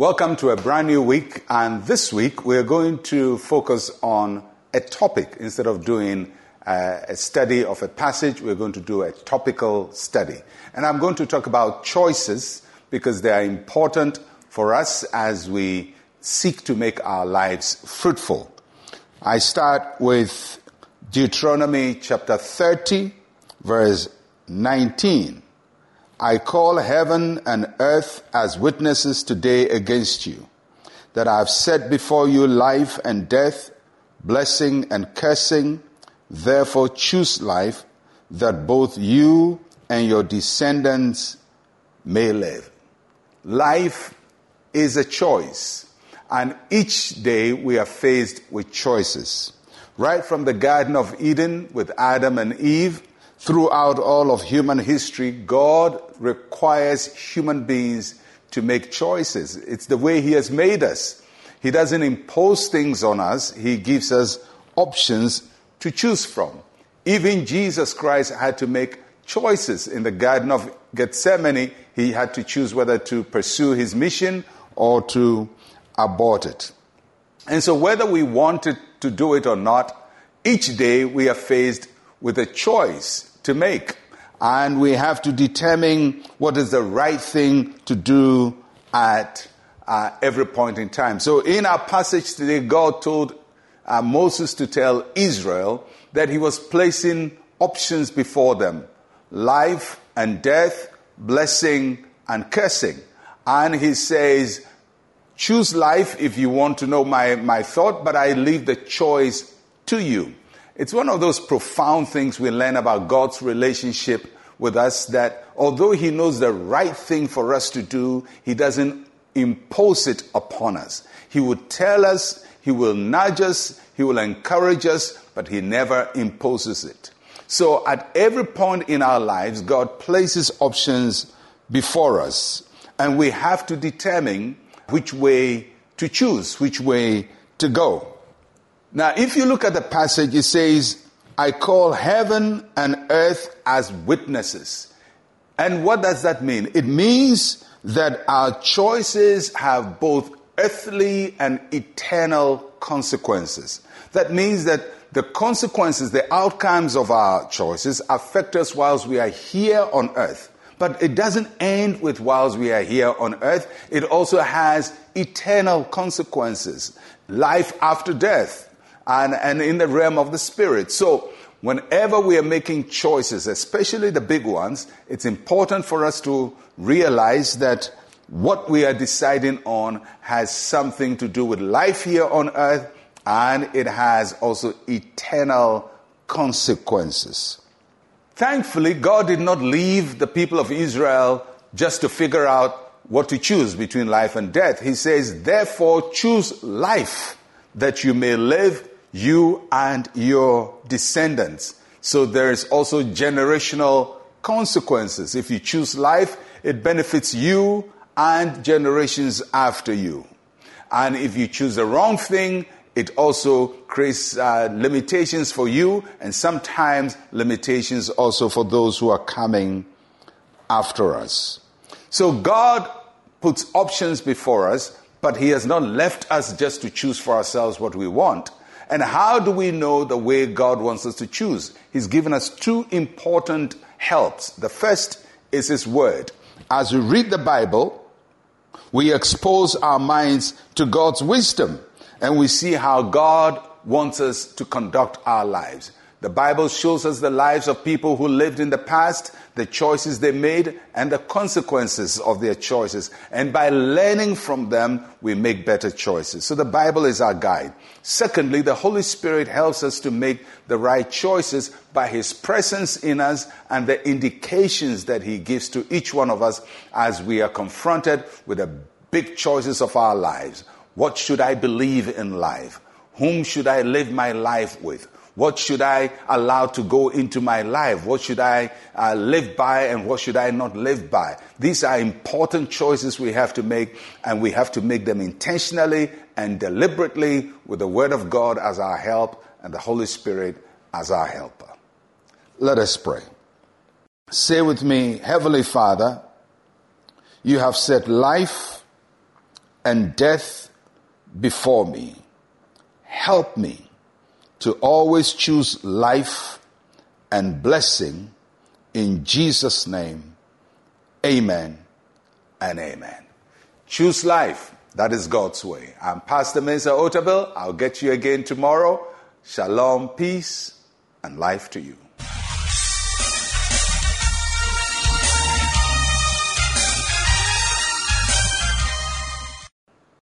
Welcome to a brand new week, and this week we're going to focus on a topic. Instead of doing uh, a study of a passage, we're going to do a topical study. And I'm going to talk about choices because they are important for us as we seek to make our lives fruitful. I start with Deuteronomy chapter 30, verse 19. I call heaven and earth as witnesses today against you, that I have set before you life and death, blessing and cursing. Therefore choose life, that both you and your descendants may live. Life is a choice, and each day we are faced with choices. Right from the Garden of Eden with Adam and Eve, Throughout all of human history, God requires human beings to make choices. It's the way He has made us. He doesn't impose things on us, He gives us options to choose from. Even Jesus Christ had to make choices in the Garden of Gethsemane. He had to choose whether to pursue his mission or to abort it. And so, whether we wanted to do it or not, each day we are faced with a choice to make. And we have to determine what is the right thing to do at uh, every point in time. So in our passage today, God told uh, Moses to tell Israel that he was placing options before them life and death, blessing and cursing. And he says, choose life if you want to know my, my thought, but I leave the choice to you. It's one of those profound things we learn about God's relationship with us that although He knows the right thing for us to do, He doesn't impose it upon us. He would tell us, He will nudge us, He will encourage us, but He never imposes it. So at every point in our lives, God places options before us, and we have to determine which way to choose, which way to go. Now, if you look at the passage, it says, I call heaven and earth as witnesses. And what does that mean? It means that our choices have both earthly and eternal consequences. That means that the consequences, the outcomes of our choices affect us whilst we are here on earth. But it doesn't end with whilst we are here on earth. It also has eternal consequences. Life after death and, and in the realm of the spirit. So, whenever we are making choices, especially the big ones, it's important for us to realize that what we are deciding on has something to do with life here on earth and it has also eternal consequences. Thankfully, God did not leave the people of Israel just to figure out what to choose between life and death. He says, therefore choose life that you may live you and your descendants. So there is also generational consequences. If you choose life, it benefits you and generations after you. And if you choose the wrong thing, it also creates uh, limitations for you and sometimes limitations also for those who are coming after us. So God puts options before us, but He has not left us just to choose for ourselves what we want. And how do we know the way God wants us to choose? He's given us two important helps. The first is His Word. As we read the Bible, we expose our minds to God's wisdom and we see how God wants us to conduct our lives. The Bible shows us the lives of people who lived in the past, the choices they made, and the consequences of their choices. And by learning from them, we make better choices. So the Bible is our guide. Secondly, the Holy Spirit helps us to make the right choices by His presence in us and the indications that He gives to each one of us as we are confronted with the big choices of our lives. What should I believe in life? Whom should I live my life with? What should I allow to go into my life? What should I uh, live by and what should I not live by? These are important choices we have to make and we have to make them intentionally and deliberately with the Word of God as our help and the Holy Spirit as our helper. Let us pray. Say with me, Heavenly Father, you have set life and death before me. Help me to always choose life and blessing in Jesus' name. Amen and amen. Choose life. That is God's way. I'm Pastor Mensa Otabil. I'll get you again tomorrow. Shalom, peace, and life to you.